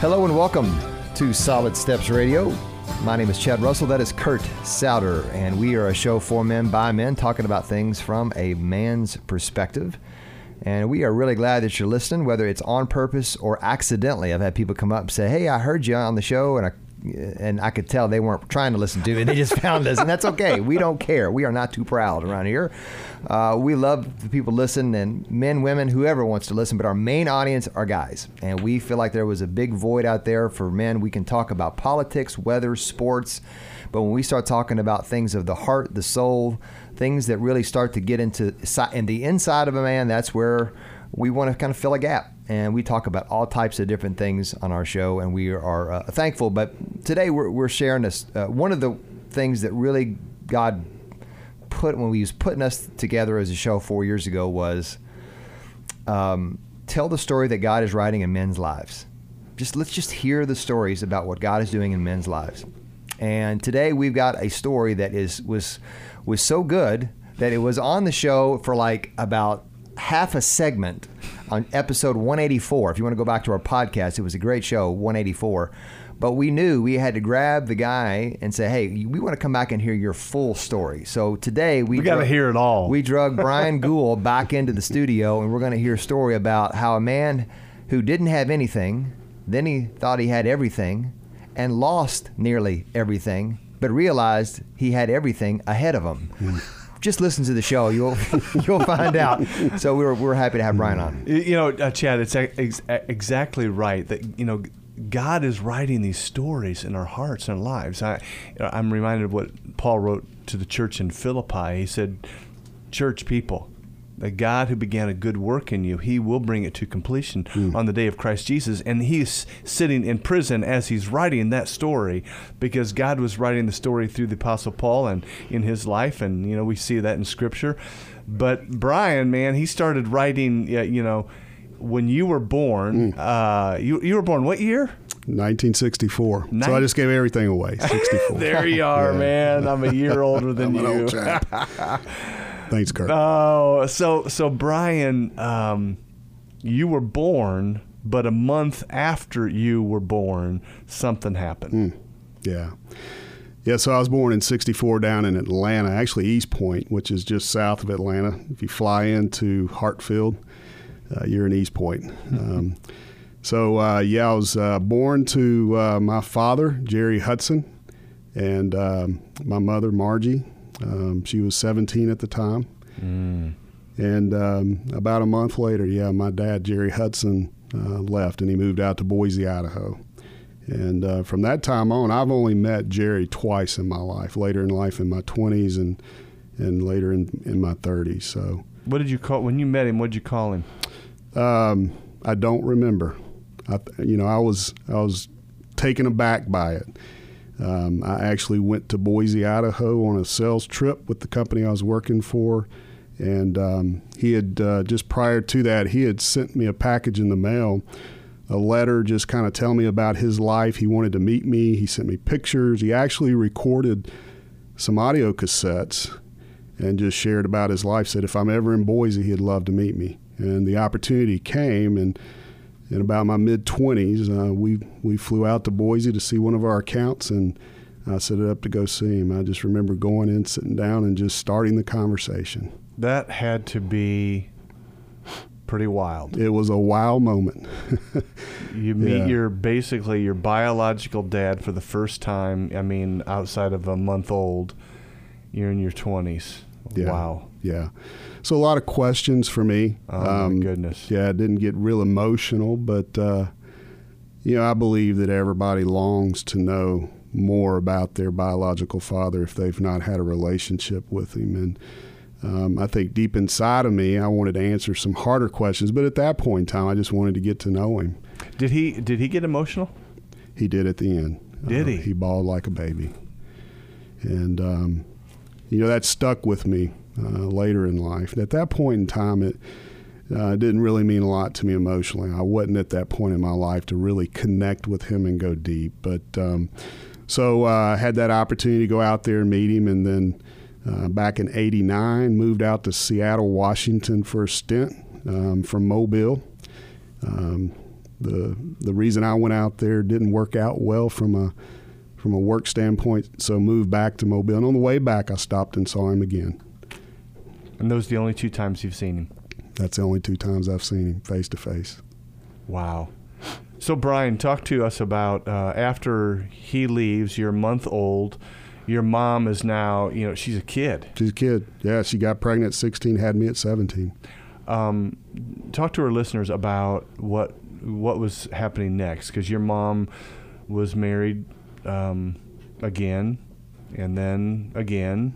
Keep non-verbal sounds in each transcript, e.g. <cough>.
Hello and welcome to Solid Steps Radio. My name is Chad Russell. That is Kurt Souter, and we are a show for men by men talking about things from a man's perspective. And we are really glad that you're listening, whether it's on purpose or accidentally. I've had people come up and say, "Hey, I heard you on the show," and I and I could tell they weren't trying to listen to it. They just <laughs> found us, and that's okay. We don't care. We are not too proud around here. Uh, we love the people listen, and men, women, whoever wants to listen. But our main audience are guys, and we feel like there was a big void out there for men. We can talk about politics, weather, sports, but when we start talking about things of the heart, the soul, things that really start to get into in the inside of a man, that's where we want to kind of fill a gap and we talk about all types of different things on our show, and we are uh, thankful. But today we're, we're sharing this. Uh, one of the things that really God put when we was putting us together as a show four years ago was um, tell the story that God is writing in men's lives. Just let's just hear the stories about what God is doing in men's lives. And today we've got a story that is was was so good that it was on the show for like about half a segment on episode 184. If you want to go back to our podcast, it was a great show, 184. But we knew we had to grab the guy and say, "Hey, we want to come back and hear your full story." So today we, we got to hear it all. We drug <laughs> Brian Gould back into the studio, and we're going to hear a story about how a man who didn't have anything, then he thought he had everything, and lost nearly everything, but realized he had everything ahead of him. <laughs> Just listen to the show. You'll <laughs> you'll find out. So we're we're happy to have Brian on. You know, uh, Chad, it's ex- exactly right that you know God is writing these stories in our hearts and lives. I I'm reminded of what Paul wrote to the church in Philippi. He said, "Church people." The God who began a good work in you, He will bring it to completion mm. on the day of Christ Jesus. And He's sitting in prison as He's writing that story because God was writing the story through the Apostle Paul and in his life. And, you know, we see that in Scripture. But Brian, man, he started writing, you know, when you were born, mm. uh, you, you were born what year? 1964. Nin- so I just gave everything away. 64. <laughs> there you are, <laughs> yeah. man. I'm a year older than <laughs> you. Thanks, Kurt. Oh, so so Brian, um, you were born, but a month after you were born, something happened. Mm, yeah. Yeah, so I was born in 64 down in Atlanta, actually East Point, which is just south of Atlanta. If you fly into Hartsfield, uh, you're in East Point. Um, so, uh, yeah, I was uh, born to uh, my father, Jerry Hudson, and um, my mother, Margie. Um, she was 17 at the time. Mm. And um, about a month later, yeah, my dad, Jerry Hudson, uh, left and he moved out to Boise, Idaho. And uh, from that time on, I've only met Jerry twice in my life. Later in life, in my 20s, and and later in, in my 30s. So, what did you call when you met him? What did you call him? Um, I don't remember. I, you know, I was I was taken aback by it. Um, I actually went to Boise, Idaho on a sales trip with the company I was working for. And um, he had, uh, just prior to that, he had sent me a package in the mail, a letter just kind of telling me about his life. He wanted to meet me. He sent me pictures. He actually recorded some audio cassettes and just shared about his life. Said if I'm ever in Boise, he'd love to meet me. And the opportunity came. And in about my mid 20s, uh, we, we flew out to Boise to see one of our accounts and I set it up to go see him. I just remember going in, sitting down, and just starting the conversation. That had to be pretty wild. It was a wild moment. <laughs> you meet yeah. your basically your biological dad for the first time. I mean, outside of a month old, you're in your 20s. Yeah. Wow. Yeah. So a lot of questions for me. Oh um, my goodness. Yeah, I didn't get real emotional, but uh, you know, I believe that everybody longs to know more about their biological father if they've not had a relationship with him. And um, I think deep inside of me, I wanted to answer some harder questions, but at that point in time, I just wanted to get to know him. Did he? Did he get emotional? He did at the end. Did uh, he? He bawled like a baby, and um, you know that stuck with me uh, later in life. At that point in time, it uh, didn't really mean a lot to me emotionally. I wasn't at that point in my life to really connect with him and go deep. But um, so uh, I had that opportunity to go out there and meet him, and then uh, back in '89 moved out to Seattle, Washington for a stint um, from Mobile. Um, the the reason I went out there didn't work out well from a from a work standpoint, so moved back to Mobile. And on the way back, I stopped and saw him again. And those are the only two times you've seen him. That's the only two times I've seen him face to face. Wow. So Brian, talk to us about uh, after he leaves. You're a month old. Your mom is now, you know, she's a kid. She's a kid. Yeah, she got pregnant at 16, had me at 17. Um, talk to our listeners about what what was happening next, because your mom was married um, again, and then again.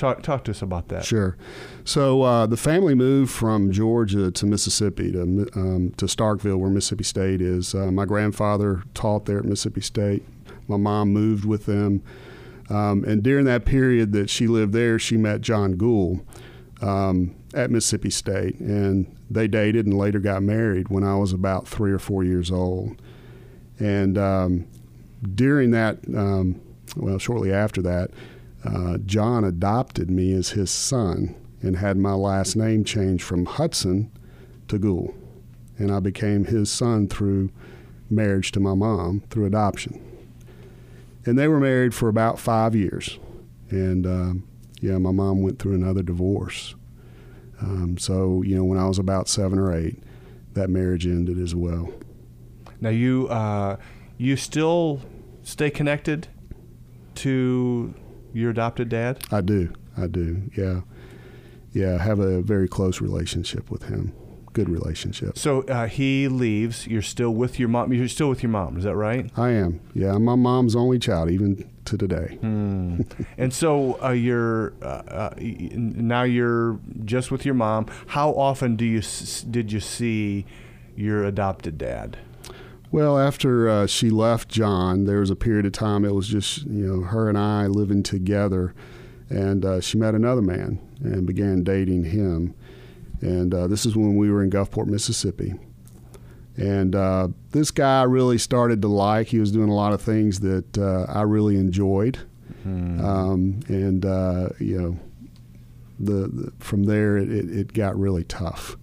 Talk talk to us about that. Sure. So uh, the family moved from Georgia to Mississippi to um, to Starkville, where Mississippi State is. Uh, my grandfather taught there at Mississippi State. My mom moved with them, um, and during that period that she lived there, she met John Gould um, at Mississippi State, and they dated and later got married when I was about three or four years old. And um, during that, um, well, shortly after that uh, John adopted me as his son and had my last name changed from Hudson to Gould. And I became his son through marriage to my mom through adoption. And they were married for about five years. And um, yeah, my mom went through another divorce. Um, so, you know, when I was about seven or eight, that marriage ended as well. Now, you, uh, you still stay connected to your adopted dad? I do. I do. Yeah. Yeah. I have a very close relationship with him. Good relationship. So uh, he leaves. You're still with your mom. You're still with your mom. Is that right? I am. Yeah. I'm my mom's only child, even to today. Hmm. and so uh, you're uh, uh now you're just with your mom. How often do you did you see your adopted dad? Well, after uh, she left John, there was a period of time it was just you know her and I living together, and uh, she met another man and began dating him, and uh, this is when we were in Gulfport, Mississippi, and uh, this guy I really started to like. He was doing a lot of things that uh, I really enjoyed, hmm. um, and uh, you know, the, the, from there it, it got really tough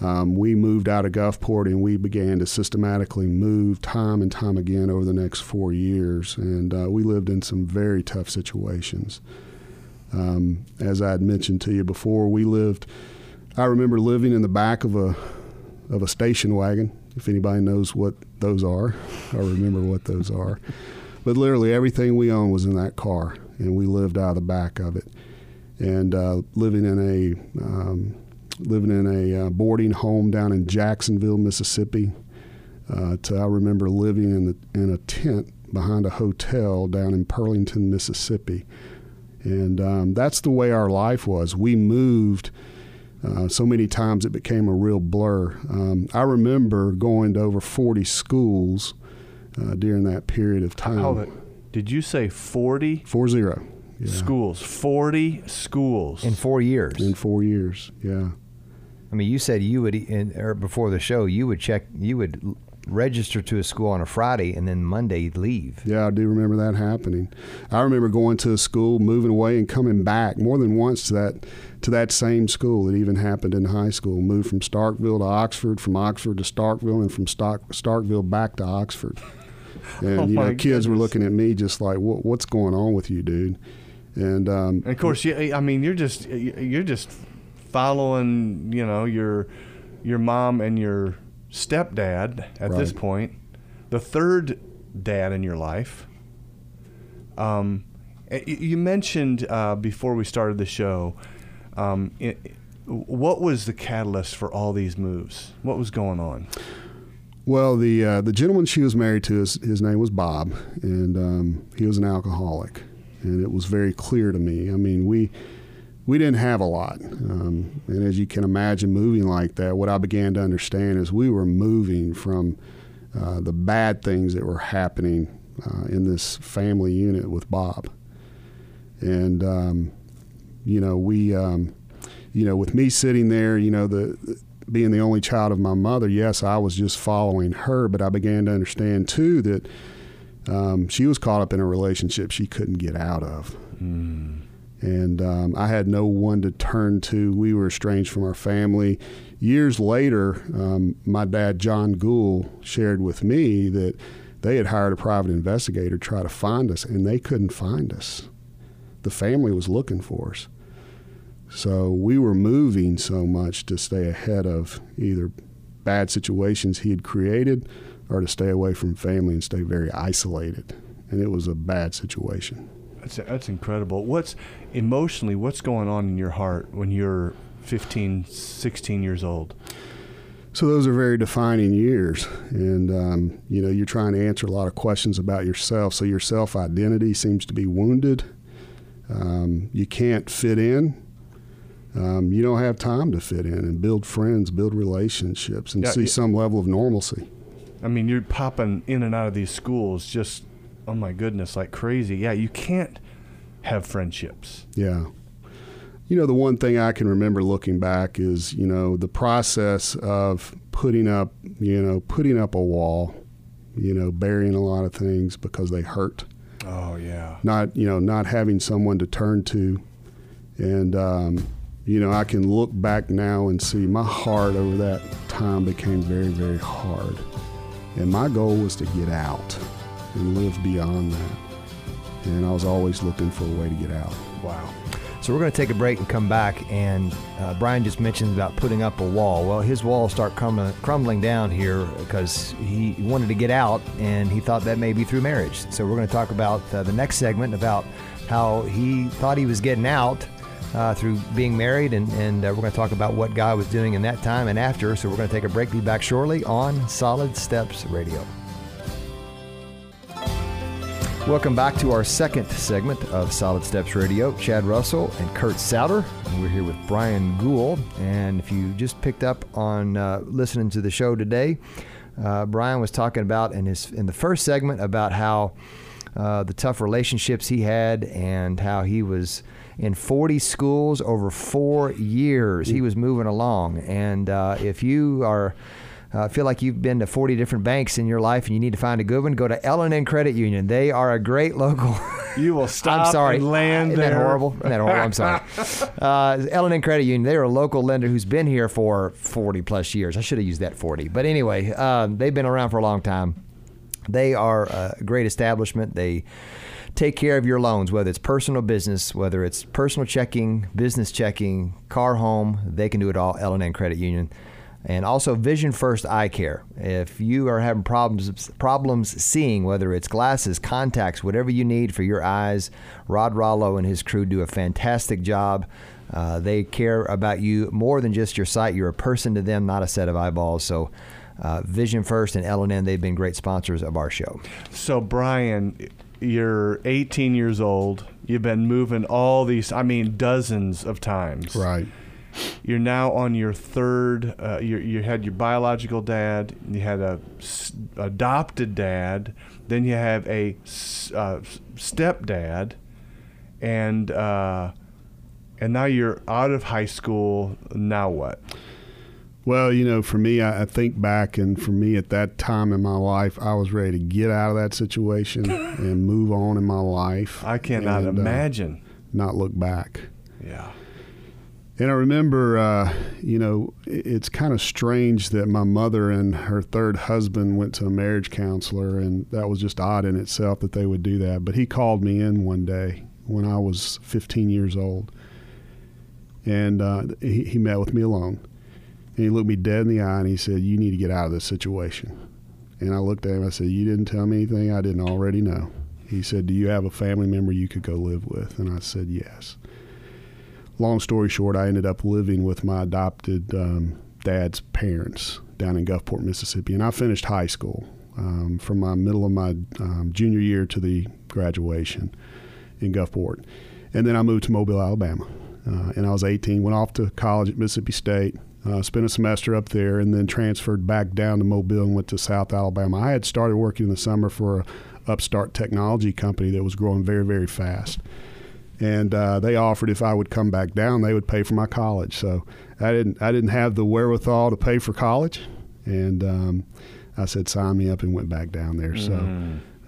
um, we moved out of Gulfport and we began to systematically move time and time again over the next four years. And uh, we lived in some very tough situations. Um, as I had mentioned to you before, we lived. I remember living in the back of a of a station wagon. If anybody knows what those are, <laughs> I remember what those are. But literally everything we owned was in that car, and we lived out of the back of it. And uh, living in a um, living in a uh, boarding home down in Jacksonville, Mississippi. Uh, to, I remember living in, the, in a tent behind a hotel down in Pearlington, Mississippi. And um, that's the way our life was. We moved uh, so many times it became a real blur. Um, I remember going to over 40 schools uh, during that period of time. How, did you say 40? Four zero. Yeah. Schools. 40 schools. In four years. In four years, yeah. I mean, you said you would, in, or before the show, you would check, you would register to a school on a Friday and then Monday you'd leave. Yeah, I do remember that happening. I remember going to a school, moving away, and coming back more than once to that to that same school. It even happened in high school. Moved from Starkville to Oxford, from Oxford to Starkville, and from Stark, Starkville back to Oxford. <laughs> And oh you know, kids goodness. were looking at me just like, what, "What's going on with you, dude?" And, um, and of course, you, I mean, you're just you're just following, you know, your your mom and your stepdad at right. this point, the third dad in your life. Um, you mentioned uh, before we started the show, um, it, what was the catalyst for all these moves? What was going on? Well, the uh, the gentleman she was married to, his, his name was Bob, and um, he was an alcoholic, and it was very clear to me. I mean, we we didn't have a lot. Um, and as you can imagine, moving like that, what I began to understand is we were moving from uh, the bad things that were happening uh, in this family unit with Bob. And, um, you know, we, um, you know, with me sitting there, you know, the, the being the only child of my mother, yes, I was just following her, but I began to understand too that um, she was caught up in a relationship she couldn't get out of. Mm. And um, I had no one to turn to. We were estranged from our family. Years later, um, my dad, John Gould, shared with me that they had hired a private investigator to try to find us, and they couldn't find us. The family was looking for us. So we were moving so much to stay ahead of either bad situations he had created or to stay away from family and stay very isolated. And it was a bad situation. That's, that's incredible. What's emotionally, what's going on in your heart when you're 15, 16 years old? So those are very defining years, and um, you know you're trying to answer a lot of questions about yourself. So your self identity seems to be wounded. Um, you can't fit in. Um, you don't have time to fit in and build friends, build relationships, and Yeah, see it- some level of normalcy. I mean, you're popping in and out of these schools just, oh my goodness, like crazy. Yeah, you can't have friendships. Yeah. You know, the one thing I can remember looking back is, you know, the process of putting up, you know, putting up a wall, you know, burying a lot of things because they hurt. Oh, yeah. Not, you know, not having someone to turn to. And, um, you know, I can look back now and see my heart over that time became very, very hard. And my goal was to get out and live beyond that. And I was always looking for a way to get out. Wow. So we're going to take a break and come back. And uh, Brian just mentioned about putting up a wall. Well, his walls start crumbling, crumbling down here because he wanted to get out, and he thought that may be through marriage. So we're going to talk about uh, the next segment about how he thought he was getting out. Uh, through being married, and, and uh, we're going to talk about what God was doing in that time and after. So, we're going to take a break. Be back shortly on Solid Steps Radio. Welcome back to our second segment of Solid Steps Radio. Chad Russell and Kurt Souter. And we're here with Brian Gould. And if you just picked up on uh, listening to the show today, uh, Brian was talking about in his in the first segment about how uh, the tough relationships he had and how he was in 40 schools over four years. He was moving along. And uh, if you are uh, feel like you've been to 40 different banks in your life and you need to find a good one, go to L&N Credit Union. They are a great local. <laughs> You will stop I'm sorry. and land Isn't there. that horrible? Isn't that horrible? I'm sorry. <laughs> Uh, L&N Credit Union, they're a local lender who's been here for 40 plus years. I should have used that 40. But anyway, um, they've been around for a long time. They are a great establishment. They take care of your loans, whether it's personal business, whether it's personal checking, business checking, car, home. They can do it all. L&N Credit Union, and also Vision First Eye Care. If you are having problems problems seeing, whether it's glasses, contacts, whatever you need for your eyes, Rod Rollo and his crew do a fantastic job. Uh, they care about you more than just your sight. You're a person to them, not a set of eyeballs. So. Uh, Vision First and L&N, they've been great sponsors of our show. So, Brian, you're 18 years old. You've been moving all these, I mean, dozens of times. Right. You're now on your third. Uh, you, you had your biological dad. You had a s- adopted dad. Then you have a s- uh, stepdad, and uh, and now you're out of high school. Now what? Well, you know, for me, I, I think back, and for me at that time in my life, I was ready to get out of that situation <laughs> and move on in my life. I cannot and, uh, imagine. not look back. yeah. And I remember, uh, you know, it's kind of strange that my mother and her third husband went to a marriage counselor, and that was just odd in itself that they would do that. But he called me in one day when I was 15 years old, and uh, he, he met with me alone. And he looked me dead in the eye and he said, You need to get out of this situation. And I looked at him, I said, You didn't tell me anything I didn't already know. He said, Do you have a family member you could go live with? And I said, Yes long story short, I ended up living with my adopted um, dad's parents down in Gulfport, Mississippi, and I finished high school um, from my middle of my um, junior year to the graduation in Gulfport, and then I moved to Mobile, Alabama, uh, and I was 18. Went off to college at Mississippi State. Uh, spent a semester up there and then transferred back down to Mobile and went to South Alabama. I had started working in the summer for a upstart technology company that was growing very, very fast and uh, they offered if I would come back down, they would pay for my college. So I didn't I didn't have the wherewithal to pay for college, and um, I said sign me up and went back down there. So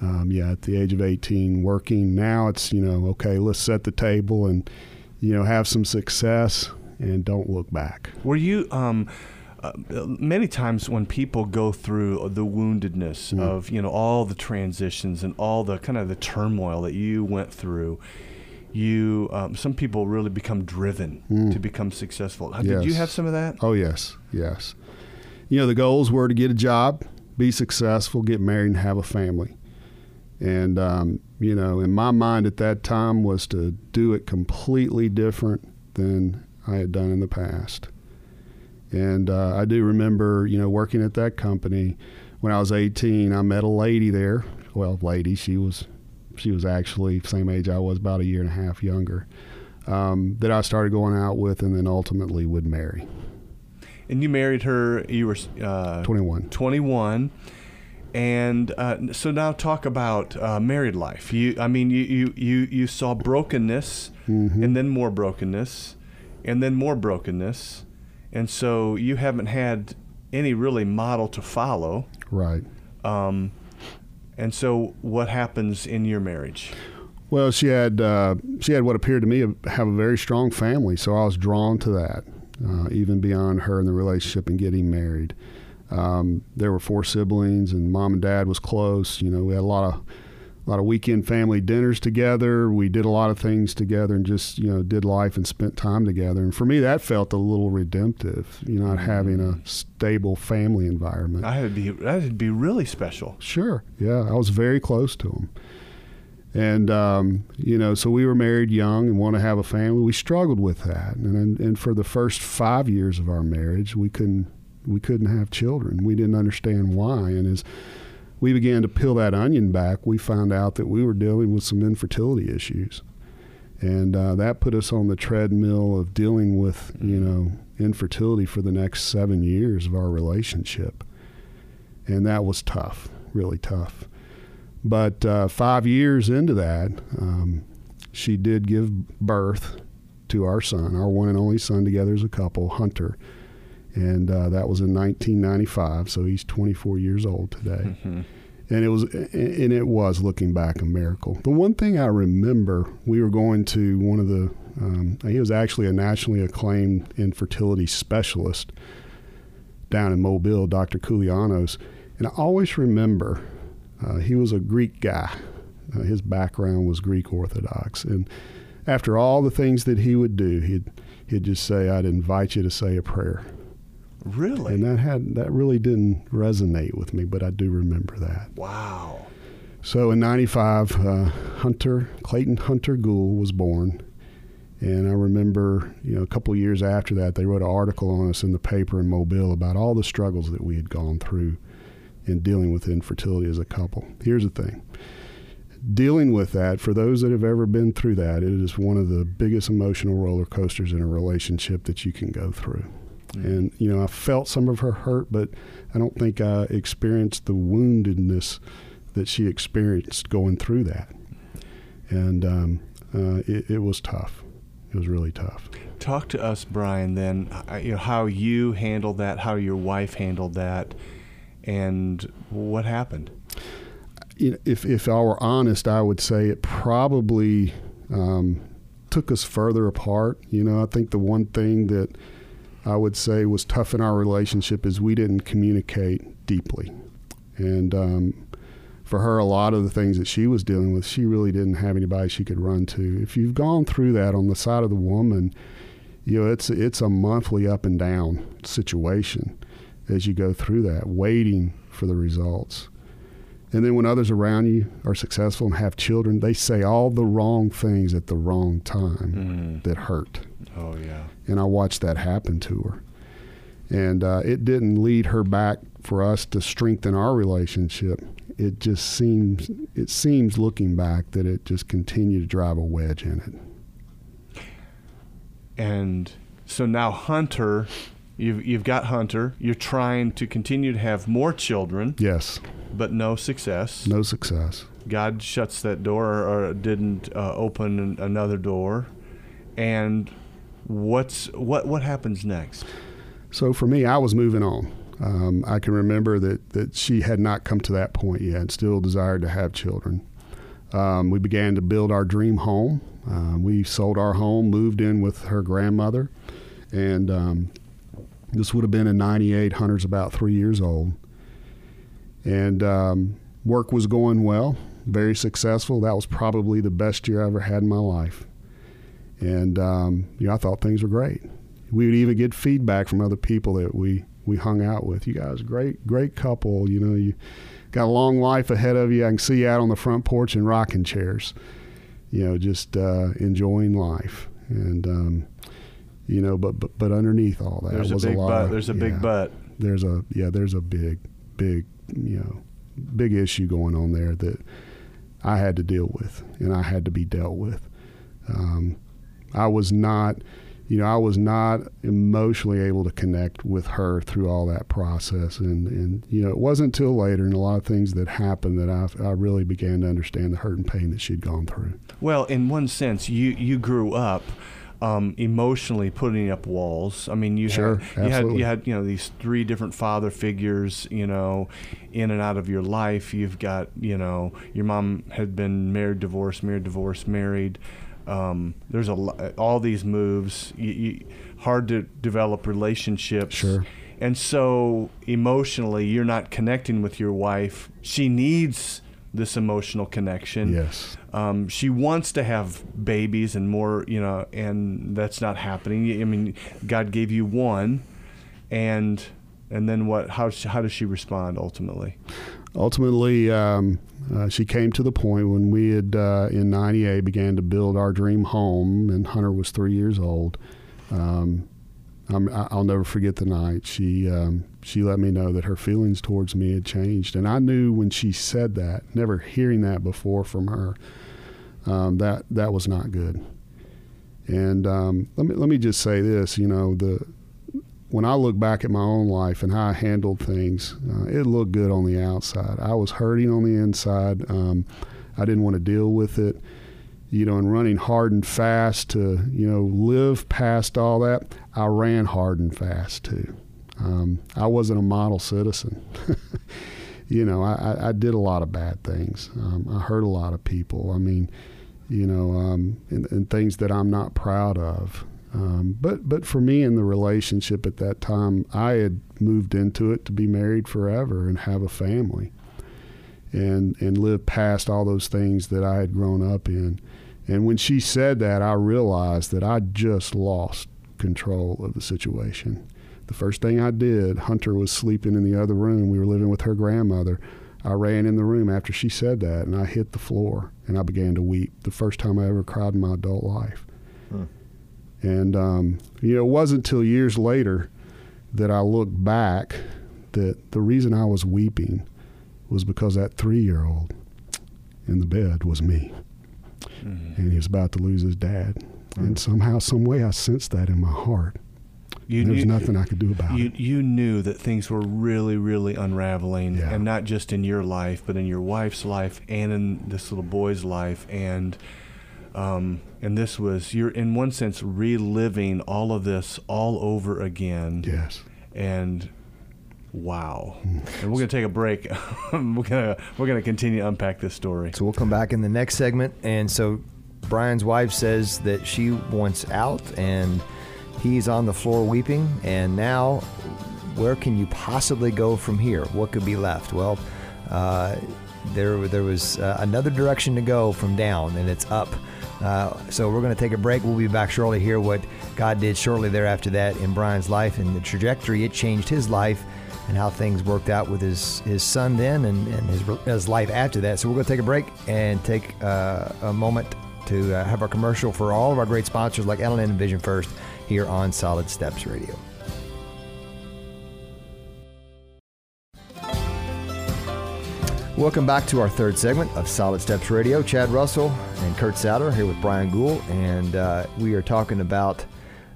um, yeah, at the age of 18, working. Now it's, you know, okay, let's set the table and, you know, have some success and don't look back. Were you, um, uh, many times when people go through the woundedness Mm. of, you know, all the transitions and all the kind of the turmoil that you went through, you, um, some people really become driven to become successful. Did you Mm. Have some of that? Oh, yes, yes. You know, the goals were to get a job, be successful, get married, and have a family. And, um, you know, in my mind at that time was to do it completely different than I had done in the past. And uh, I do remember, you know, working at that company when I was 18. I met a lady there. Well, lady, she was, she was actually same age I was, about a year and a half younger. Um, that I started going out with, and then ultimately would marry. And you married her, you were uh, 21. 21. And uh, so now talk about uh, married life. You, I mean, you, you, you, you saw brokenness Mm-hmm. and then more brokenness and then more brokenness. And so you haven't had any really model to follow. Right. Um, and so what happens in your marriage? Well, she had uh, she had what appeared to me have a very strong family, so I was drawn to that, uh, even beyond her and the relationship and getting married. Um, there were four siblings, and mom and dad was close. You know, we had a lot of a lot of weekend family dinners together. We did a lot of things together, and just you know did life and spent time together. And for me, that felt a little redemptive. You know, not having a stable family environment. I had to be that'd be really special. Sure. Yeah, I was very close to him. And um, you know, so we were married young and want to have a family. We struggled with that, and and for the first five years of our marriage, we couldn't we couldn't have children. We didn't understand why. And as we began to peel that onion back, we found out that we were dealing with some infertility issues, and uh, that put us on the treadmill of dealing with you know infertility for the next seven years of our relationship, and that was tough, really tough. But uh, five years into that, um, she did give birth to our son, our one and only son, together as a couple, Hunter. And uh, that was in 1995, so he's 24 years old today. And it was, and it was looking back a miracle. The one thing I remember, we were going to one of the, um, he was actually a nationally acclaimed infertility specialist down in Mobile, Dr. Koulianos, and I always remember uh, he was a Greek guy. Uh, his background was Greek Orthodox, and after all the things that he would do, he'd he'd just say, "I'd invite you to say a prayer," Really? and that had that really didn't resonate with me, but I do remember that. wow. So in '95, uh, Hunter Clayton Hunter Gould was born, and I remember, you know, a couple of years after that, they wrote an article on us in the paper in Mobile about all the struggles that we had gone through in dealing with infertility as a couple. Here's the thing. Dealing with that, for those that have ever been through that, it is one of the biggest emotional roller coasters in a relationship that you can go through. And, you know, I felt some of her hurt, but I don't think I experienced the woundedness that she experienced going through that. And um, uh, it, it was tough. It was really tough. Talk to us, Brian. Then, uh, you know, how you handled that, how your wife handled that, and what happened. You know, if if I were honest, I would say it probably um, took us further apart. You know, I think the one thing that I would say was tough in our relationship is we didn't communicate deeply, and um, for her, a lot of the things that she was dealing with, she really didn't have anybody she could run to. If you've gone through that on the side of the woman, you know, it's it's a monthly up and down situation as you go through that, waiting for the results. And then when others around you are successful and have children, they say all the wrong things at the wrong time that hurt. Oh yeah. And I watched that happen to her. And uh, it didn't lead her back for us to strengthen our relationship. It just seems, it seems looking back that it just continued to drive a wedge in it. And so now Hunter, you've you've got Hunter. You're trying to continue to have more children, Yes, but no success. no success. God shuts that door or didn't uh, open another door. And what's what what happens next? So for me, I was moving on. Um, I can remember that, that she had not come to that point yet, still desired to have children. Um, we began to build our dream home. Uh, we sold our home, moved in with her grandmother, and um, this would have been in 98. Hunter's about three years old. And um, work was going well, very successful. That was probably the best year I ever had in my life. And um, you know, I thought things were great. We would even get feedback from other people that we, we hung out with. You guys, great, great couple. You know, you got a long life ahead of you. I can see you out on the front porch in rocking chairs. You know, just uh, enjoying life. And um, you know, but but, but underneath all that There's a big a lot. but. of- There's a yeah, big but. There's a yeah. There's a big big you know big issue going on there that I had to deal with and I had to be dealt with. Um, I was not, you know, I was not emotionally able to connect with her through all that process, and and you know, it wasn't until later and a lot of things that happened that I I really began to understand the hurt and pain that she'd gone through. Well, in one sense, you you grew up um, emotionally putting up walls. I mean, you Sure, had you had you had you know these three different father figures, you know, in and out of your life. You've got you know your mom had been married, divorced, married, divorced, married. Um, there's a all these moves. You, you, hard to develop relationships. Sure. And so emotionally, you're not connecting with your wife. She needs this emotional connection. Yes. Um, she wants to have babies and more, you know, and that's not happening. I mean, God gave you one, and and then what? How how does she respond ultimately? ultimately, um, uh, she came to the point when we had uh, in '98 began to build our dream home, and Hunter was three years old. Um, I- I'll never forget the night she um, she let me know that her feelings towards me had changed, and I knew when she said that, never hearing that before from her, um, that that was not good. And um, let me let me just say this, you know, the when I look back at my own life and how I handled things, uh, it looked good on the outside. I was hurting on the inside. Um, I didn't want to deal with it, you know, and running hard and fast to, you know, live past all that. I ran hard and fast too. Um, I wasn't a model citizen. <laughs> you know, I, I, did a lot of bad things. Um, I hurt a lot of people. I mean, you know, um, and, and things that I'm not proud of. Um, but but for me in the relationship at that time, I had moved into it to be married forever and have a family, and and live past all those things that I had grown up in. And when she said that, I realized that I just lost control of the situation. The first thing I did, Hunter was sleeping in the other room. We were living with her grandmother. I ran in the room after she said that, and I hit the floor and I began to weep. The first time I ever cried in my adult life. And um, you know, it wasn't until years later that I looked back that the reason I was weeping was because that three-year-old in the bed was me, and he was about to lose his dad. And somehow, some way, I sensed that in my heart. You, was you- nothing I could do about You it. you knew that things were really really unraveling, Yeah. and not just in your life, but in your wife's life and in this little boy's life, and um, and this was you're in one sense reliving all of this all over again. Yes. and wow and we're gonna take a break <laughs> we're gonna we're gonna continue to unpack this story So we'll come back in the next segment. And so Brian's wife says that she wants out, and he's on the floor weeping. And now, where can you possibly go from here? What could be left? Well, uh, there there was uh, another direction to go from down, and it's up. Uh, so we're going to take a break. We'll be back shortly. Hear what God did shortly thereafter that in Brian's life and the trajectory it changed his life and how things worked out with his, his son then and, and his, his life after that. So we're going to take a break and take uh, a moment to uh, have our commercial for all of our great sponsors like L&N and Vision First here on Solid Steps Radio. Welcome back to our third segment of Solid Steps Radio. Chad Russell and Kurt Souter here with Brian Gould, and uh, we are talking about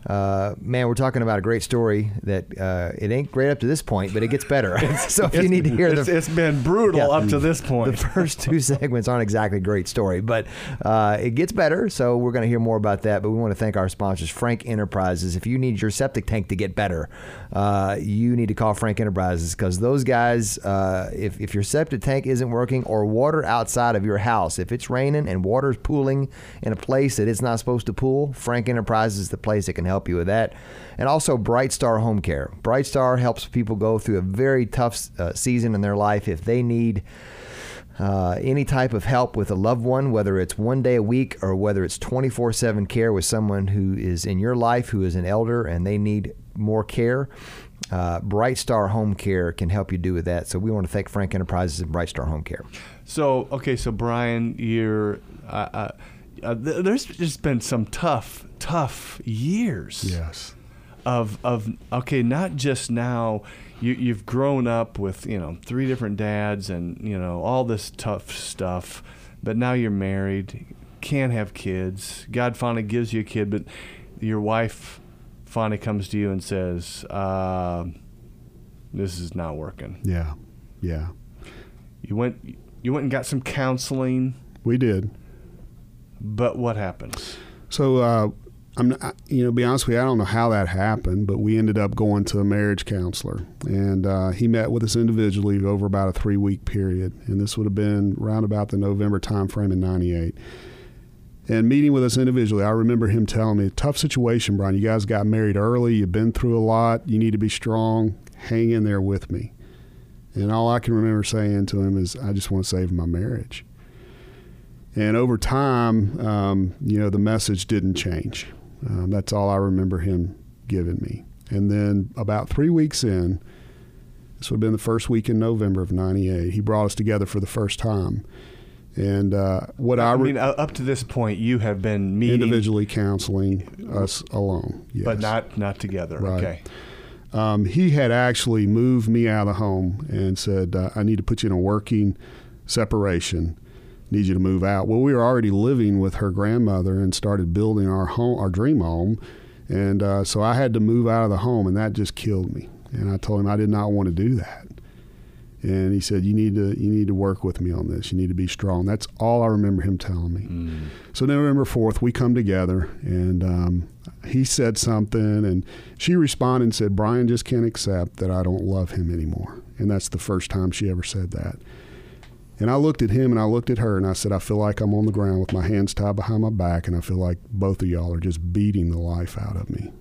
uh, man, we're talking about a great story that uh, it ain't great up to this point, but it gets better. <laughs> <laughs> so if you need to hear the it's been brutal Yeah. up to this point. the <laughs> first two segments aren't exactly a great story, but uh, it gets better. So we're going to hear more about that. But we want to thank our sponsors, Frank Enterprises. If you need your septic tank to get better, uh, you need to call Frank Enterprises because those guys, uh, if, if your septic tank isn't working or water outside of your house, if it's raining and water's pooling in a place that it's not supposed to pool, Frank Enterprises is the place that can help you with that. And also Bright Star Home Care. Bright Star helps people go through a very tough uh, season in their life if they need uh, any type of help with a loved one, whether it's one day a week or whether it's 24 7 care with someone who is in your life who is an elder and they need more care. Uh, Bright Star Home Care can help you do with that. So we want to thank Frank Enterprises and Bright Star Home Care. So okay, so Brian, you're uh, uh, uh, th- there's just been some tough, tough years. Yes. Of of okay, not just now. You you've grown up with you know three different dads and you know all this tough stuff, but now you're married, can't have kids. God finally gives you a kid, but your wife finally comes to you and says, uh, "This is not working." Yeah. Yeah. You went you went and got some counseling. We did. But what happens? So, uh, I'm not, you know, be honest with you, I don't know how that happened, but we ended up going to a marriage counselor, and uh, he met with us individually over about a three week period, and this would have been around about the November timeframe in '98. And meeting with us individually, I remember him telling me, "Tough situation, Brian. You guys got married early. You've been through a lot. You need to be strong. Hang in there with me." And all I can remember saying to him is, "I just want to save my marriage." And over time, um, you know, the message didn't change. Um, that's all I remember him giving me. And then about three weeks in, this would have been the first week in November of '98. He brought us together for the first time, and uh, what I, I re- mean, up to this point, you have been meeting, individually counseling us alone, yes. but not not together. Right. Okay. Um, he had actually moved me out of the home and said, uh, "I need to put you in a working separation. Need you to move out." Well, we were already living with her grandmother and started building our home, our dream home, and uh, so I had to move out of the home, and that just killed me. And I told him I did not want to do that. And he said, "You need to you need to work with me on this. You need to be strong." That's all I remember him telling me. So November fourth, we come together, and um, he said something, and she responded and said, "Brian just can't accept that I don't love him anymore." And that's the first time she ever said that. And I looked at him and I looked at her and I said, I feel like I'm on the ground with my hands tied behind my back, and I feel like both of y'all are just beating the life out of me.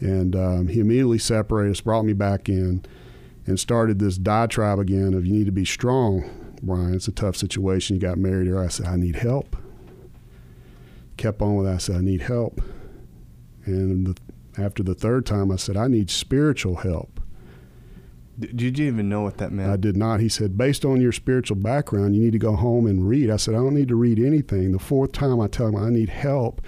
And um, he immediately separated us, brought me back in, and started this diatribe again of you need to be strong, Brian. It's a tough situation. You got married here. I said, I need help. Kept on with that. I said, I need help. And the, after the third time, I said, I need spiritual help. Did you even know what that meant? I did not. He said, based on your spiritual background, you need to go home and read. I said, I don't need to read anything. The fourth time I tell him I need help,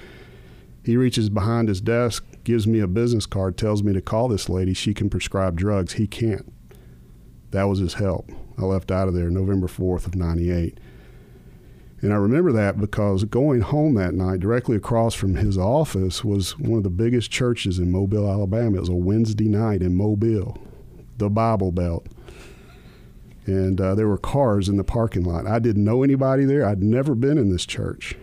he reaches behind his desk, gives me a business card, tells me to call this lady. She can prescribe drugs. He can't. That was his help. I left out of there November 4th of 98. And I remember that because going home that night, directly across from his office, was one of the biggest churches in Mobile, Alabama. It was a Wednesday night in Mobile, the Bible Belt. And uh, there were cars in the parking lot. I didn't know anybody there. I'd never been in this church.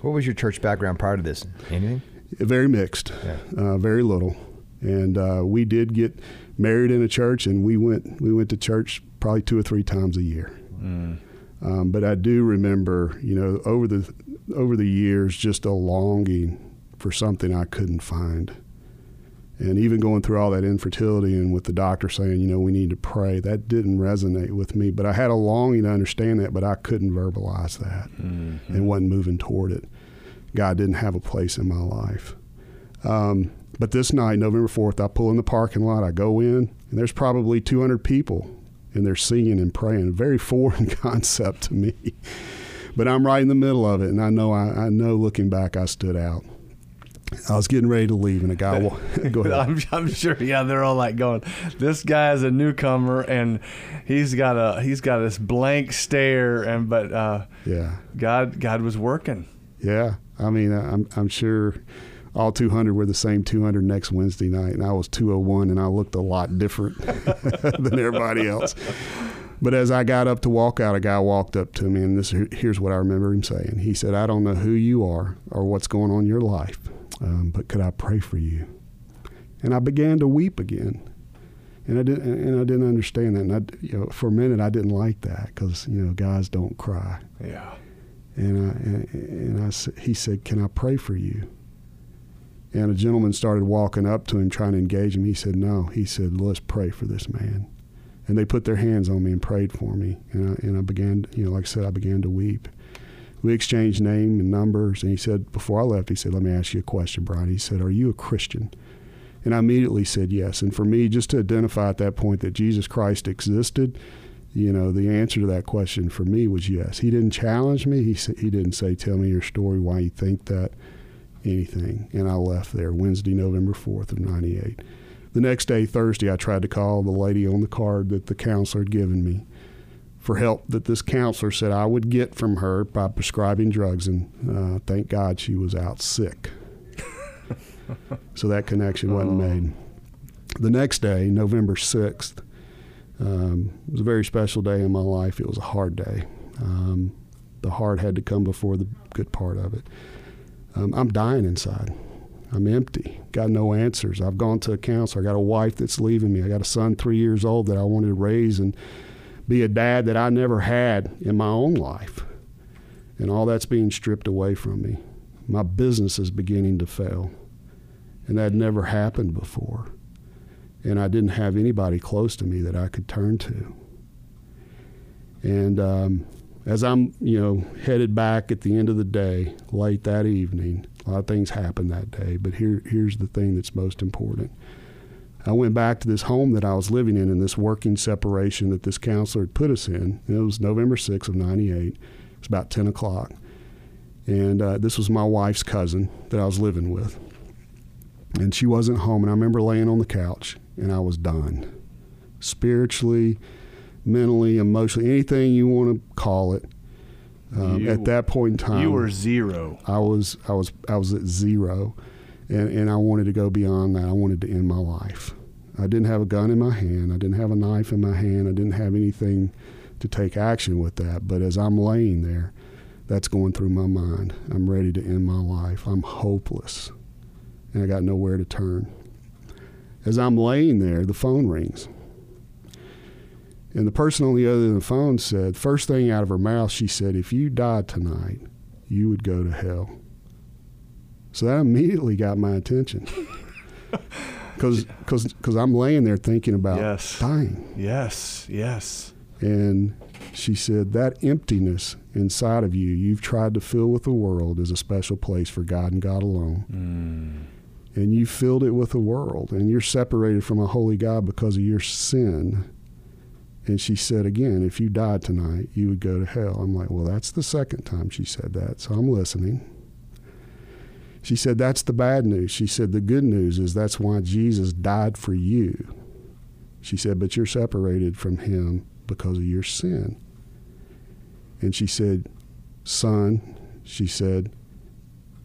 What was your church background prior to this? Anything? Very mixed, Yeah. uh, very little. And uh, we did get married in a church, and we went we went to church probably two or three times a year. Mm. Um, but I do remember, you know, over the over the years, just a longing for something I couldn't find, and even going through all that infertility and with the doctor saying, you know, we need to pray, that didn't resonate with me. But I had a longing to understand that, but I couldn't verbalize that Mhm. and wasn't moving toward it. God didn't have a place in my life. Um, but this night, November 4th, I pull in the parking lot, I go in, and there's probably 200 people, and they're singing and praying. A very foreign <laughs> concept to me. But I'm right in the middle of it, and I know, I, I know looking back, I stood out. I was getting ready to leave, and a guy, wa- <laughs> go ahead. I'm, I'm sure. Yeah, they're all like going. This guy's a newcomer, and he's got a he's got this blank stare, and but uh, Yeah. God God was working. Yeah, I mean, I'm I'm sure all 200 were the same 200 next Wednesday night, and I was 201, and I looked a lot different <laughs> than everybody else. But as I got up to walk out, a guy walked up to me, and this here's what I remember him saying. He said, "I don't know who you are or what's going on in your life, um, but could I pray for you?" And I began to weep again, and I didn't and I didn't understand that. And I, you know, for a minute, I didn't like that because you know guys don't cry. Yeah. And I and, and I he said, "Can I pray for you?" And a gentleman started walking up to him, trying to engage him. He said, "No." He said, "Let's pray for this man." And they put their hands on me and prayed for me. And I, and I began, you know, like I said, I began to weep. We exchanged name and numbers. And he said, before I left, he said, "Let me ask you a question, Brian." He said, "Are you a Christian?" And I immediately said yes. And for me, just to identify at that point that Jesus Christ existed, you know, the answer to that question for me was yes. He didn't challenge me. He he didn't say, "Tell me your story, why you think that." anything. And I left there Wednesday, November 4th of 98. The next day, Thursday, I tried to call the lady on the card that the counselor had given me for help that this counselor said I would get from her by prescribing drugs. And uh, thank God she was out sick. so that connection wasn't oh. made. The next day, November 6th, um, was a very special day in my life. It was a hard day. Um, the hard had to come before the good part of it um, I'm dying inside. I'm empty. Got no answers. I've gone to a counselor. I got a wife that's leaving me. I got a son three years old that I wanted to raise and be a dad that I never had in my own life. And all that's being stripped away from me. My business is beginning to fail. And that never happened before. And I didn't have anybody close to me that I could turn to. And um, as I'm, you know, headed back at the end of the day, late that evening, a lot of things happened that day, but here, here's the thing that's most important. I went back to this home that I was living in in this working separation that this counselor had put us in. It was November 6th of 98. It was about 10 o'clock. And uh, this was my wife's cousin that I was living with. And she wasn't home. And I remember laying on the couch and I was done. Spiritually, mentally, emotionally, anything you want to call it. Um, you, at that point in time, you were zero. I was, I was, I was at zero, and and I wanted to go beyond that. I wanted to end my life. I didn't have a gun in my hand. I didn't have a knife in my hand. I didn't have anything to take action with that. But as I'm laying there, that's going through my mind. I'm ready to end my life. I'm hopeless, and I got nowhere to turn. As I'm laying there, the phone rings. And the person on the other end of the phone said, first thing out of her mouth, she said, if you died tonight, you would go to hell. So that immediately got my attention. <laughs> Because cause, cause I'm laying there thinking about yes. dying. Yes, yes. And she said, that emptiness inside of you, you've tried to fill with the world, is a special place for God and God alone. Mm. And you filled it with the world, and you're separated from a holy God because of your sin and she said again, if you died tonight, you would go to hell. I'm like, well, that's the second time she said that, so I'm listening. She said, that's the bad news. She said, the good news is that's why Jesus died for you. She said, but you're separated from him because of your sin. And she said, son, she said,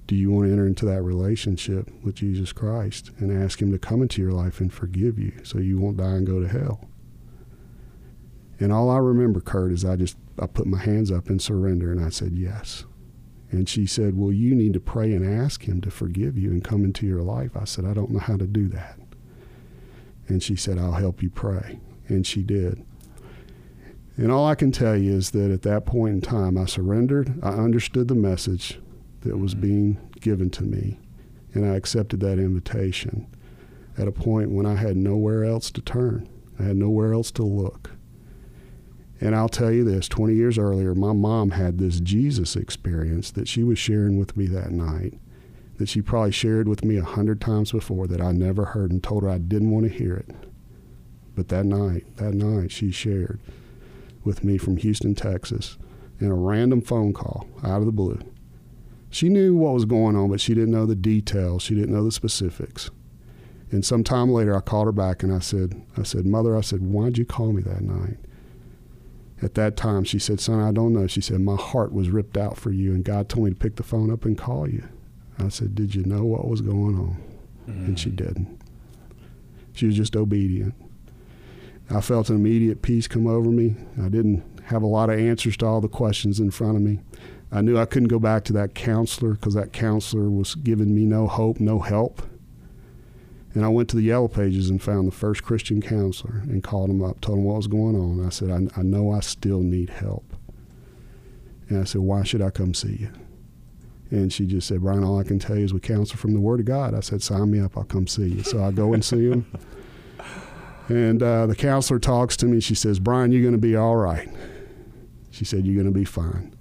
do you want to enter into that relationship with Jesus Christ and ask him to come into your life and forgive you so you won't die and go to hell? And all I remember, Kurt, is I just I put my hands up in surrender and I said yes. And she said, Well, you need to pray and ask him to forgive you and come into your life. I said, I don't know how to do that. And she said, I'll help you pray. And she did. And all I can tell you is that at that point in time, I surrendered. I understood the message that was mm-hmm. being given to me, and I accepted that invitation at a point when I had nowhere else to turn. I had nowhere else to look. And I'll tell you this 20 years earlier, my mom had this Jesus experience that she was sharing with me that night, that she probably shared with me a hundred times before that I never heard and told her I didn't want to hear it. But that night, that night, she shared with me from Houston, Texas, in a random phone call out of the blue. She knew what was going on, but she didn't know the details. She didn't know the specifics. And some time later, I called her back and I said, I said, Mother, I said, why'd you call me that night? At that time, she said, Son, I don't know. She said, My heart was ripped out for you, and God told me to pick the phone up and call you. I said, Did you know what was going on? And she mm. didn't. She was just obedient. I felt an immediate peace come over me. I didn't have a lot of answers to all the questions in front of me. I knew I couldn't go back to that counselor because that counselor was giving me no hope, no help. And I went to the Yellow Pages and found the first Christian counselor and called him up, told him what was going on. I said, I, I know I still need help. And I said, Why should I come see you? And she just said, Brian, all I can tell you is we counsel from the Word of God. I said, Sign me up, I'll come see you. So I go and see him. <laughs> And uh, the counselor talks to me. She says, Brian, you're going to be all right. She said, You're going to be fine.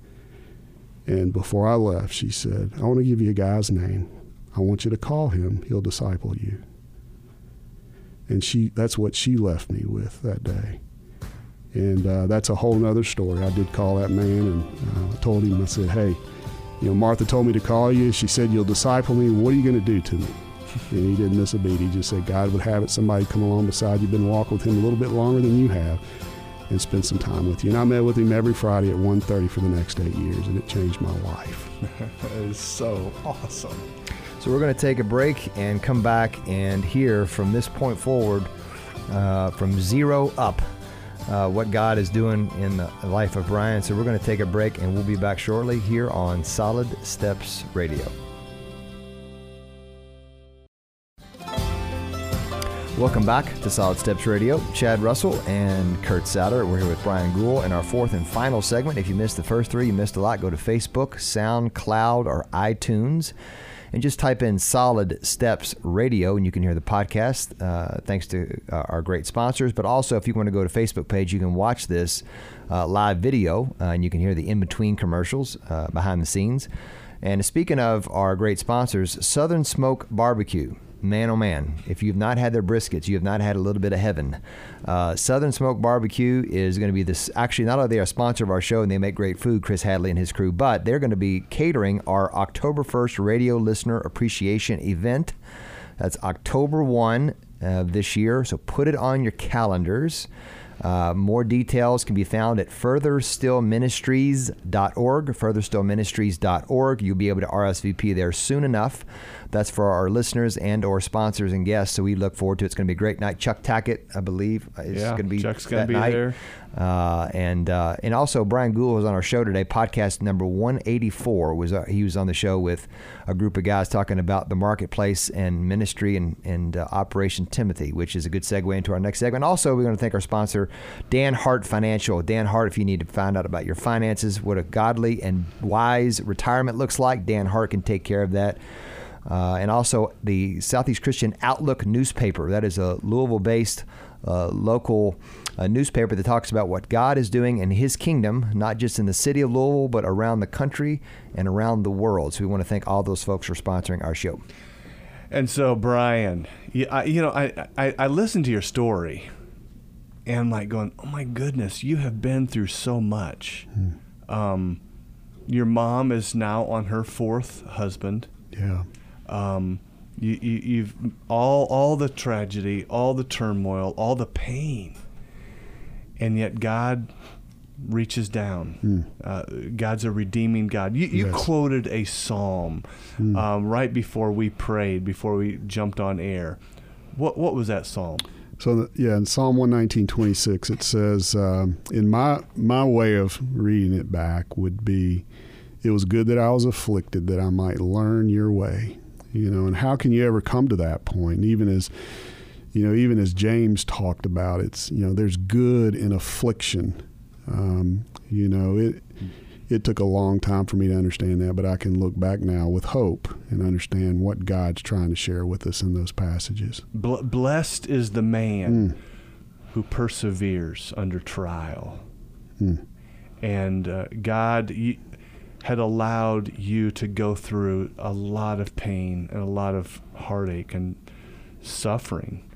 And before I left, she said, I want to give you a guy's name. I want you to call him. He'll disciple you. And she that's what she left me with that day. And uh, that's a whole nother story. I did call that man and uh, I told him, I said, hey, you know, Martha told me to call you. She said, you'll disciple me. What are you going to do to me? <laughs> And he didn't miss a beat. He just said, God would have it somebody come along beside you, been walking with him a little bit longer than you have, and spend some time with you. And I met with him every Friday at 1.30 for the next eight years, and it changed my life. <laughs> that is so awesome. So we're going to take a break and come back and hear from this point forward, uh, from zero up, uh, what God is doing in the life of Brian. So we're going to take a break and we'll be back shortly here on Solid Steps Radio. Welcome back to Solid Steps Radio. Chad Russell and Kurt Satter. We're here with Brian Gould in our fourth and final segment. If you missed the first three, you missed a lot. Go to Facebook, SoundCloud, or iTunes and just type in Solid Steps Radio, and you can hear the podcast. Uh, thanks to uh, our great sponsors, but also if you want to go to Facebook page, you can watch this uh, live video, uh, and you can hear the in between commercials uh, behind the scenes. And speaking of our great sponsors, Southern Smoke Barbecue man oh man, if you've not had their briskets, you have not had a little bit of heaven. Uh, Southern Smoke Barbecue is going to be this. Actually, not only are they a sponsor of our show and they make great food, Chris Hadley and his crew, but they're going to be catering our October 1st radio listener appreciation event. That's October 1 of this year, so put it on your calendars. Uh, more details can be found at furtherstillministries.org, furtherstillministries.org. You'll be able to RSVP there soon enough. That's for our listeners and or sponsors and guests. So we look forward to it. It's going to be a great night. Chuck Tackett, I believe, is Yeah, going to be Chuck's gonna be night. there. Uh, and uh, and also Brian Gould was on our show today. Podcast number 184 was uh, he was on the show with a group of guys talking about the marketplace and ministry and and uh, Operation Timothy, which is a good segue into our next segment. Also, we're going to thank our sponsor Dan Hart Financial. Dan Hart, if you need to find out about your finances, what a godly and wise retirement looks like, Dan Hart can take care of that. Uh, and also the Southeast Christian Outlook newspaper. That is a Louisville based uh, local uh, newspaper that talks about what God is doing in His kingdom, not just in the city of Louisville, but around the country and around the world. So we want to thank all those folks for sponsoring our show. And so, Brian, you, I, you know, I, I, I listened to your story and I'm like going, oh my goodness, you have been through so much. Um, your mom is now on her fourth husband. Yeah. Um, you, you, you've all, all the tragedy, all the turmoil, all the pain. And yet God reaches down. Uh, God's a redeeming God. You, you Yes. quoted a psalm um, right before we prayed, before we jumped on air. What what was that psalm? So the, yeah, in Psalm one nineteen twenty six, it says, um, "In my my way of reading it back would be, it was good that I was afflicted, that I might learn your way." You know, and how can you ever come to that point? Even as you know, even as James talked about, it's you know, there's good in affliction. Um, you know, it it took a long time for me to understand that, but I can look back now with hope and understand what God's trying to share with us in those passages. Bl- blessed is the man who perseveres under trial. And uh, God y- had allowed you to go through a lot of pain and a lot of heartache and suffering,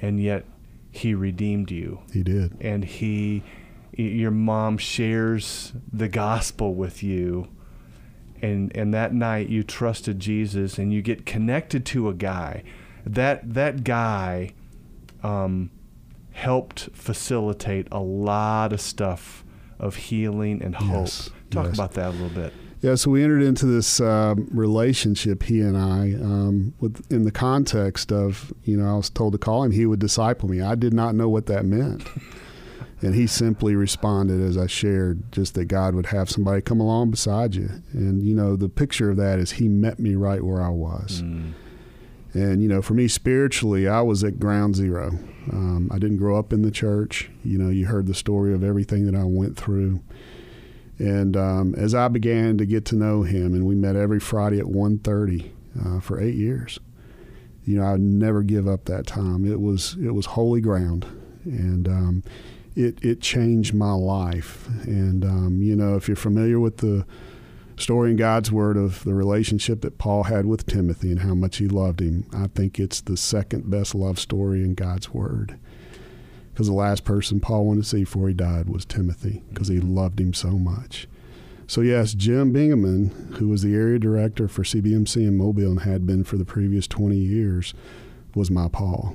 and yet He redeemed you. He did. and he your mom shares the gospel with you and and that night you trusted Jesus and you get connected to a guy that that guy um, helped facilitate a lot of stuff of healing and hope Yes, talk yes. about that a little bit Yeah, so we entered into this uh, relationship, he and I, um, with in the context of, you know, I was told to call him. He would disciple me. I did not know what that meant. <laughs> and he simply responded as I shared, just that God would have somebody come along beside you. And, you know, the picture of that is he met me right where I was. Mm. And, you know, for me spiritually, I was at ground zero. Um, I didn't grow up in the church. You know, you heard the story of everything that I went through. And um, as I began to get to know him, and we met every Friday at 1.30 uh, for eight years, you know, I'd never give up that time. It was it was holy ground, and um, it it changed my life. And um, you know, if you're familiar with the story in God's Word of the relationship that Paul had with Timothy and how much he loved him, I think it's the second best love story in God's Word because the last person Paul wanted to see before he died was Timothy because he loved him so much. So, yes, Jim Bingaman, who was the area director for CBMC in Mobile and had been for the previous 20 years, was my Paul.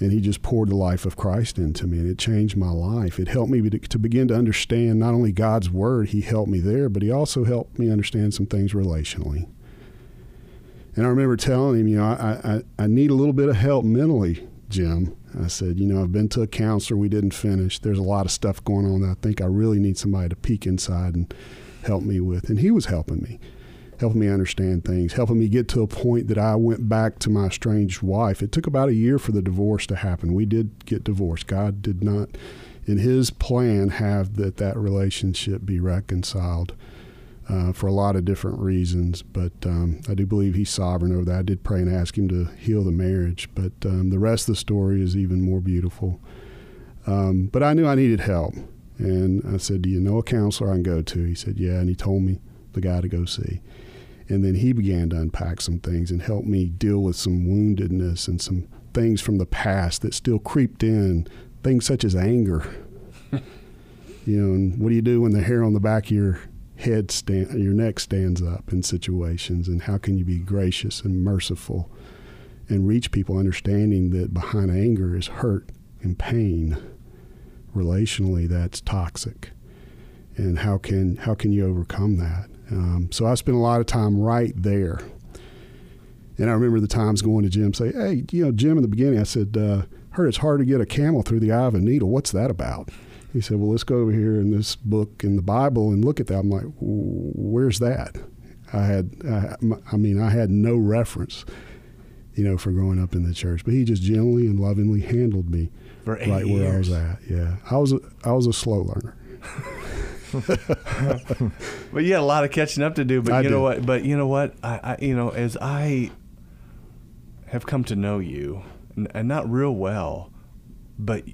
And he just poured the life of Christ into me, and it changed my life. It helped me to, to begin to understand not only God's Word, He helped me there, but He also helped me understand some things relationally. And I remember telling him, you know, I, I, I need a little bit of help mentally, Jim. I said, you know, I've been to a counselor. We didn't finish. There's a lot of stuff going on that I think I really need somebody to peek inside and help me with. And he was helping me, helping me understand things, helping me get to a point that I went back to my estranged wife. It took about a year for the divorce to happen. We did get divorced. God did not, in His plan, have that that relationship be reconciled uh, for a lot of different reasons. But um, I do believe he's sovereign over that. I did pray and ask him to heal the marriage. But um, the rest of the story is even more beautiful. Um, but I knew I needed help. And I said, Do you know a counselor I can go to? He said, Yeah. And he told me the guy to go see. And then he began to unpack some things and help me deal with some woundedness and some things from the past that still creeped in, things such as anger. <laughs> you know, and what do you do when the hair on the back of your head stand, your neck stands up in situations, and how can you be gracious and merciful and reach people understanding that behind anger is hurt and pain. Relationally, that's toxic, and how can how can you overcome that? Um, so I spent a lot of time right there. And I remember the times going to Jim, say, "Hey, you know, Jim." In the beginning, I said, uh, "Heard it's hard to get a camel through the eye of a needle. What's that about?" He said, "Well, let's go over here in this book in the Bible and look at that." I'm like, "Where's that?" I had, I, I mean, I had no reference, you know, for growing up in the church. But he just gently and lovingly handled me right years. where I was at. Yeah, I was, a, I was a slow learner. <laughs> well, you had a lot of catching up to do, but I you know did. what? But you know what? I, I, you know, as I have come to know you, and not real well, but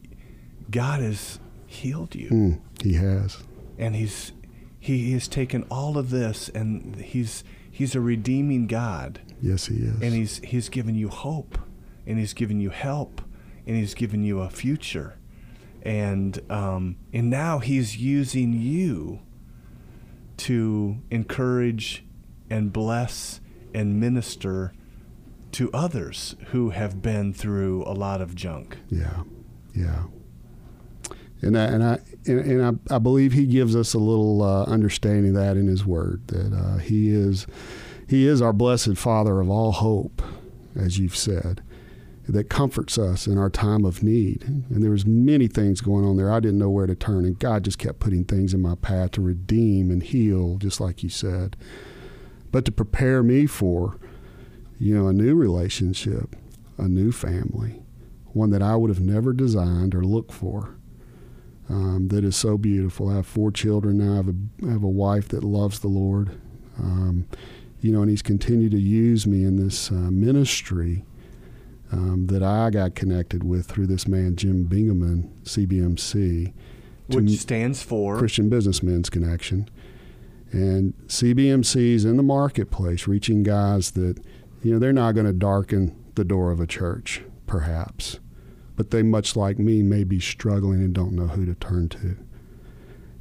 God is healed you. Mm, he has. And he's he has taken all of this and he's he's a redeeming God. Yes, he is. And he's he's given you hope and he's given you help and he's given you a future. And um, and now he's using you to encourage and bless and minister to others who have been through a lot of junk. Yeah, yeah and I, and I and, I, I, believe he gives us a little uh, understanding of that in his word that uh, he is he is our blessed Father of all hope, as you've said, that comforts us in our time of need. And there was many things going on there. I didn't know where to turn, and God just kept putting things in my path to redeem and heal, just like you said, but to prepare me for, you know, a new relationship, a new family, one that I would have never designed or looked for um, that is so beautiful. I have four children now. I have a, I have a wife that loves the Lord. Um, you know, and He's continued to use me in this uh, ministry um, that I got connected with through this man, Jim Bingaman, CBMC. Which stands for Christian Businessmen's Connection. And CBMC is in the marketplace, reaching guys that, you know, they're not going to darken the door of a church, perhaps but they, much like me, may be struggling and don't know who to turn to.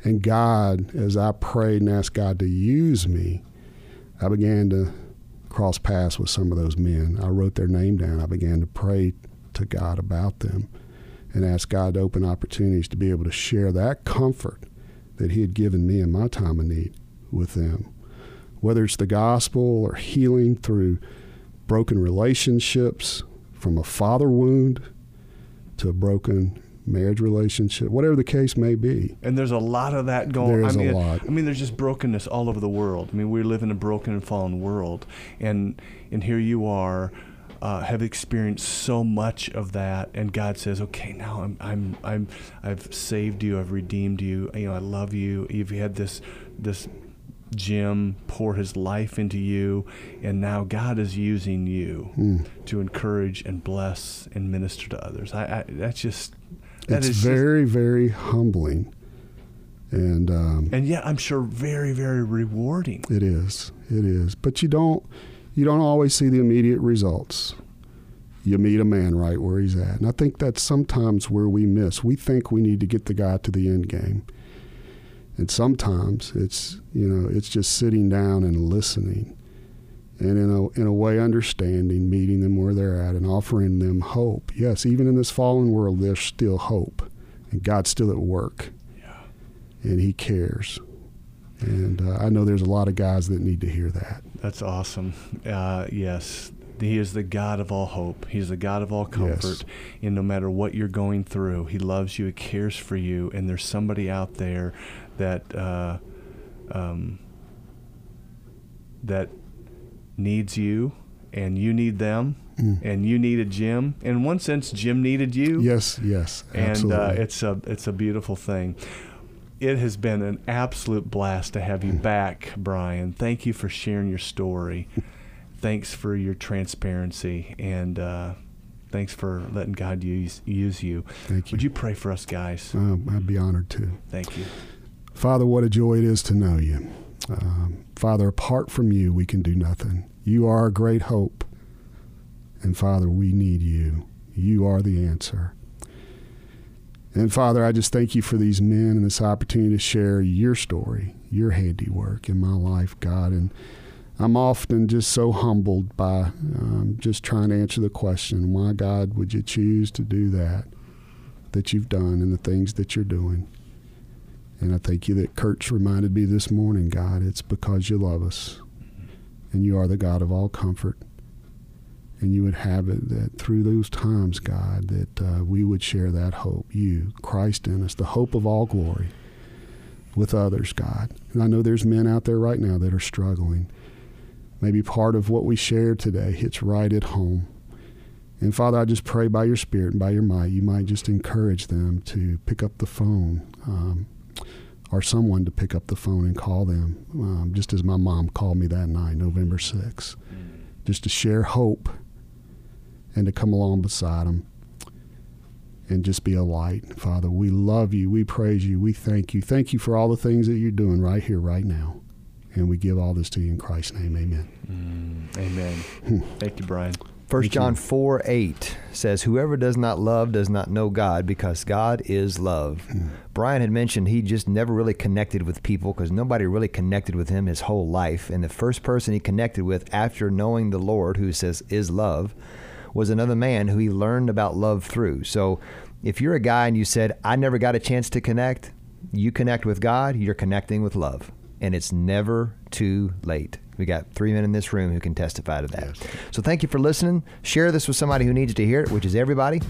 And God, as I prayed and asked God to use me, I began to cross paths with some of those men. I wrote their name down. I began to pray to God about them and ask God to open opportunities to be able to share that comfort that He had given me in my time of need with them, whether it's the gospel or healing through broken relationships, from a father wound to a broken marriage relationship, whatever the case may be. And there's a lot of that going. There is I mean, a lot. I mean, there's just brokenness all over the world. I mean, we live in a broken and fallen world, and and here you are. Uh, have experienced so much of that, and God says, "Okay, now I'm, I'm, I'm, I've saved you, I've redeemed you. You know, I love you. You've had this, this Jim pour his life into you, and now God is using you Mm. to encourage and bless and minister to others. I, I that's just that It's is just- very, very humbling. And um, and yet I'm sure very, very rewarding. It is. It is. But you don't you don't always see the immediate results. You meet a man right where he's at. And I think that's sometimes where we miss. We think we need to get the guy to the end game. And sometimes it's you know, it's just sitting down and listening. And in a in a way understanding, meeting them where they're at and offering them hope. Yes, even in this fallen world there's still hope. And God's still at work. Yeah. And he cares. And uh, I know there's a lot of guys that need to hear that. That's awesome. Uh, yes. He is the God of all hope. He's the God of all comfort. And no matter what you're going through, He loves you, He cares for you. And there's somebody out there that uh, um, that needs you, and you need them, Mm. and you needed Jim. In one sense, Jim needed you. Yes, yes, and absolutely. uh, it's a it's a beautiful thing. It has been an absolute blast to have you Hmm. back, Brian. Thank you for sharing your story. <laughs> thanks for your transparency and uh, thanks for letting God use use you. Thank you. Would you pray for us, guys? Um, I'd be honored to. Thank you. Father, what a joy it is to know you. Um, Father, apart from you, we can do nothing. You are our great hope. And Father, we need you. You are the answer. And Father, I just thank you for these men and this opportunity to share your story, your handiwork in my life, God. And I'm often just so humbled by um, just trying to answer the question, why, God, would you choose to do that, that you've done and the things that you're doing? And I thank you that Kurt's reminded me this morning, God, it's because you love us. And you are the God of all comfort. And you would have it that through those times, God, that uh, we would share that hope, you, Christ in us, the hope of all glory, with others, God. And I know there's men out there right now that are struggling. Maybe part of what we shared today hits right at home. And Father, I just pray by your Spirit and by your might, you might just encourage them to pick up the phone. Um, or someone to pick up the phone and call them, um, just as my mom called me that night, November 6th, mm-hmm. just to share hope and to come along beside them and just be a light. Father, we love you. We praise you. We thank you. Thank you for all the things that you're doing right here, right now. And we give all this to you in Christ's name. Amen. Mm, amen. Hmm. Thank you, Brian. 1 Thank John 4 8 says, Whoever does not love does not know God because God is love. Mm. Brian had mentioned he just never really connected with people because nobody really connected with him his whole life. And the first person he connected with after knowing the Lord, who says is love, was another man who he learned about love through. So if you're a guy and you said, I never got a chance to connect, you connect with God, you're connecting with love. And it's never too late. We got three men in this room who can testify to that. So thank you for listening. Share this with somebody who needs to hear it, which is everybody.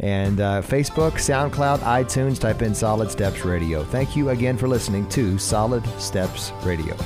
And uh, Facebook, SoundCloud, iTunes, type in Solid Steps Radio. Thank you again for listening to Solid Steps Radio.